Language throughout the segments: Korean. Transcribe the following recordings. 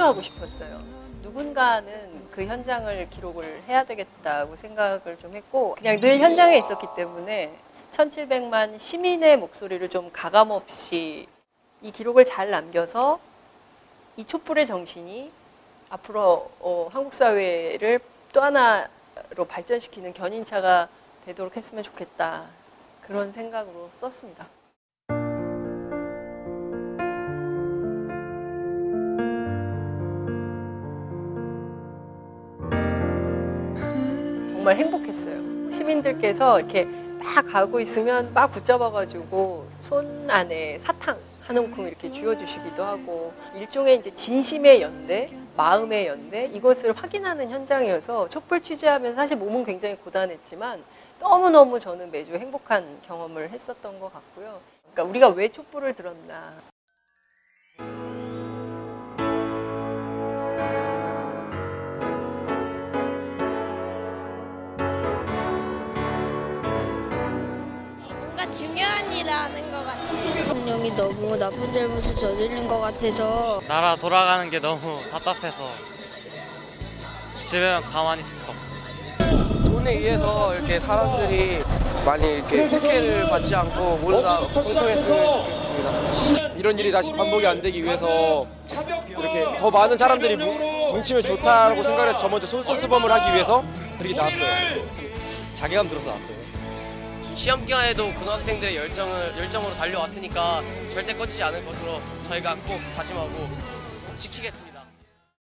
촬영하고 싶었어요. 누군가는 그 현장을 기록을 해야 되겠다고 생각을 좀 했고 그냥 늘 현장에 있었기 때문에 1700만 시민의 목소리를 좀 가감없이 이 기록을 잘 남겨서 이 촛불의 정신이 앞으로 어, 한국 사회를 또 하나로 발전시키는 견인차가 되도록 했으면 좋겠다. 그런 생각으로 썼습니다. 정말 행복했어요. 시민들께서 이렇게 막 가고 있으면 막 붙잡아가지고 손 안에 사탕 한 움큼 이렇게 쥐어주시기도 하고 일종의 이제 진심의 연대, 마음의 연대 이것을 확인하는 현장이어서 촛불 취재하면 사실 몸은 굉장히 고단했지만 너무너무 저는 매주 행복한 경험을 했었던 것 같고요. 그러니까 우리가 왜 촛불을 들었나. 뭔가 중요한 일을 하는 것 같아. 대통령이 너무 나쁜 잘못을 저지른 것 같아서 나라 돌아가는 게 너무 답답해서 집에만 가만히 있을 수 없어. 돈에 의해서 이렇게 사람들이 많이 이렇게 특혜를 받지 않고 모두 다 공평했으면 좋겠습니다. 이런 일이 다시 반복이 안 되기 위해서 이렇게 더 많은 사람들이 뭉- 뭉치면 좋다고 생각해서 저 먼저 솔선수범을 하기 위해서 이렇게 나왔어요. 자괴감 들어서 나왔어요. 시험 기간에도 고등학생들의 열정을 열정으로 달려왔으니까 절대 꺼지지 않을 것으로 저희가 꼭 다짐하고 꼭 지키겠습니다.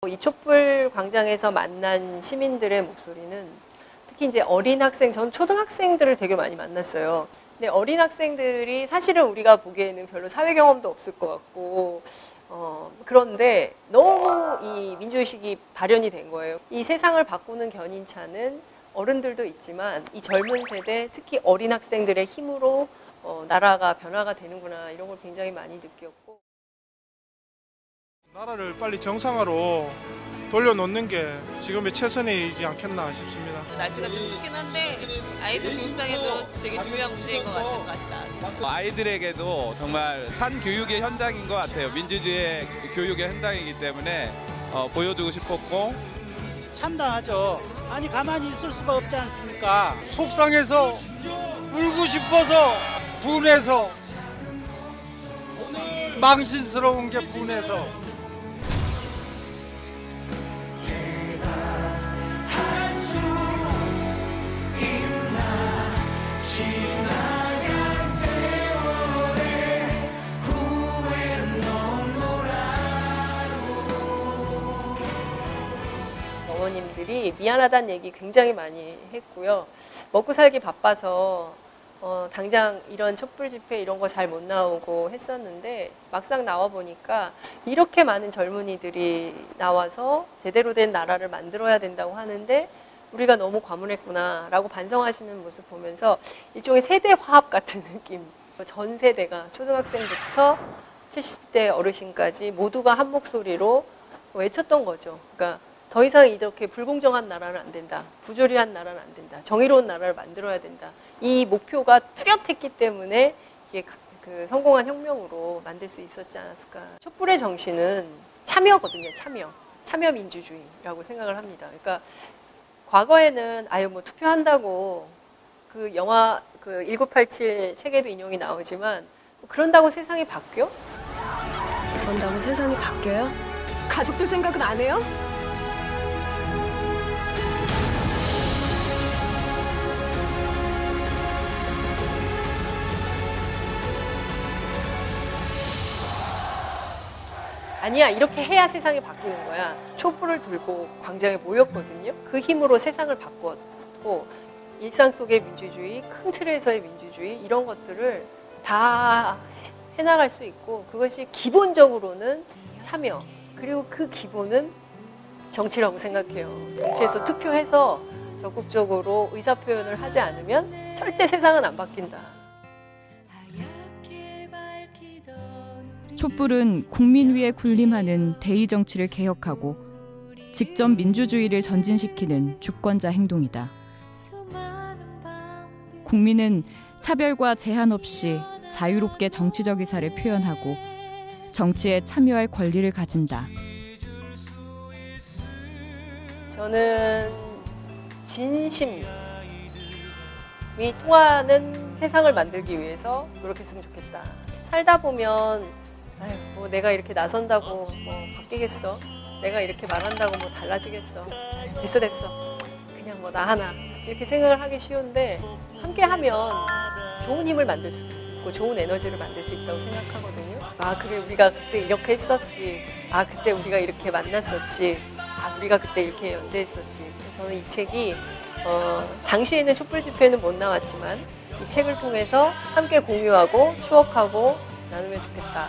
이 촛불 광장에서 만난 시민들의 목소리는 특히 이제 어린 학생, 전 초등학생들을 되게 많이 만났어요. 근데 어린 학생들이 사실은 우리가 보기에는 별로 사회 경험도 없을 것 같고, 어, 그런데 너무 이 민주의식이 발현이 된 거예요. 이 세상을 바꾸는 견인차는 어른들도 있지만 이 젊은 세대, 특히 어린 학생들의 힘으로 어, 나라가 변화가 되는구나 이런 걸 굉장히 많이 느꼈고. 나라를 빨리 정상화로 돌려놓는 게 지금의 최선이지 않겠나 싶습니다. 날씨가 좀 춥긴 한데 아이들 교육상에도 되게 중요한 문제인 것 같아서 같이 나왔어요. 아이들에게도 정말 산 교육의 현장인 것 같아요. 민주주의 교육의 현장이기 때문에 어, 보여주고 싶었고 참담하죠. 아니 가만히 있을 수가 없지 않습니까? 속상해서 울고 싶어서 분해서 망신스러운 게 분해서 미안하다는 얘기 굉장히 많이 했고요. 먹고 살기 바빠서 어, 당장 이런 촛불 집회 이런 거 잘 못 나오고 했었는데 막상 나와 보니까 이렇게 많은 젊은이들이 나와서 제대로 된 나라를 만들어야 된다고 하는데 우리가 너무 과문했구나라고 반성하시는 모습 보면서 일종의 세대 화합 같은 느낌. 전 세대가 초등학생부터 70대 어르신까지 모두가 한 목소리로 외쳤던 거죠. 그러니까 더 이상 이렇게 불공정한 나라는 안 된다. 부조리한 나라는 안 된다. 정의로운 나라를 만들어야 된다. 이 목표가 뚜렷했기 때문에 이게 가- 그 성공한 혁명으로 만들 수 있었지 않았을까. 촛불의 정신은 참여거든요. 참여. 참여 민주주의라고 생각을 합니다. 그러니까 과거에는 아유 뭐 투표한다고 그 영화 그 1987 책에도 인용이 나오지만 뭐 그런다고 세상이 바뀌어? 그런다고 세상이 바뀌어요? 가족들 생각은 안 해요? 아니야 이렇게 해야 세상이 바뀌는 거야. 촛불을 들고 광장에 모였거든요. 그 힘으로 세상을 바꿨고 일상 속의 민주주의 큰 틀에서의 민주주의 이런 것들을 다 해나갈 수 있고 그것이 기본적으로는 참여 그리고 그 기본은 정치라고 생각해요. 정치에서 투표해서 적극적으로 의사 표현을 하지 않으면 절대 세상은 안 바뀐다 촛불은 국민 위에 군림하는 대의 정치를 개혁하고 직접 민주주의를 전진시키는 주권자 행동이다. 국민은 차별과 제한 없이 자유롭게 정치적 의사를 표현하고 정치에 참여할 권리를 가진다. 저는 진심이 통하는 세상을 만들기 위해서 노력했으면 좋겠다. 살다 보면 뭐 내가 이렇게 나선다고 뭐 바뀌겠어. 내가 이렇게 말한다고 뭐 달라지겠어. 됐어 됐어. 그냥 뭐 나 하나 이렇게 생각을 하기 쉬운데 함께 하면 좋은 힘을 만들 수 있고 좋은 에너지를 만들 수 있다고 생각하거든요. 아 그래 우리가 그때 이렇게 했었지. 아 그때 우리가 이렇게 만났었지. 아 우리가 그때 이렇게 연대했었지. 저는 이 책이 어, 당시에는 촛불 집회는 못 나왔지만 이 책을 통해서 함께 공유하고 추억하고 나누면 좋겠다.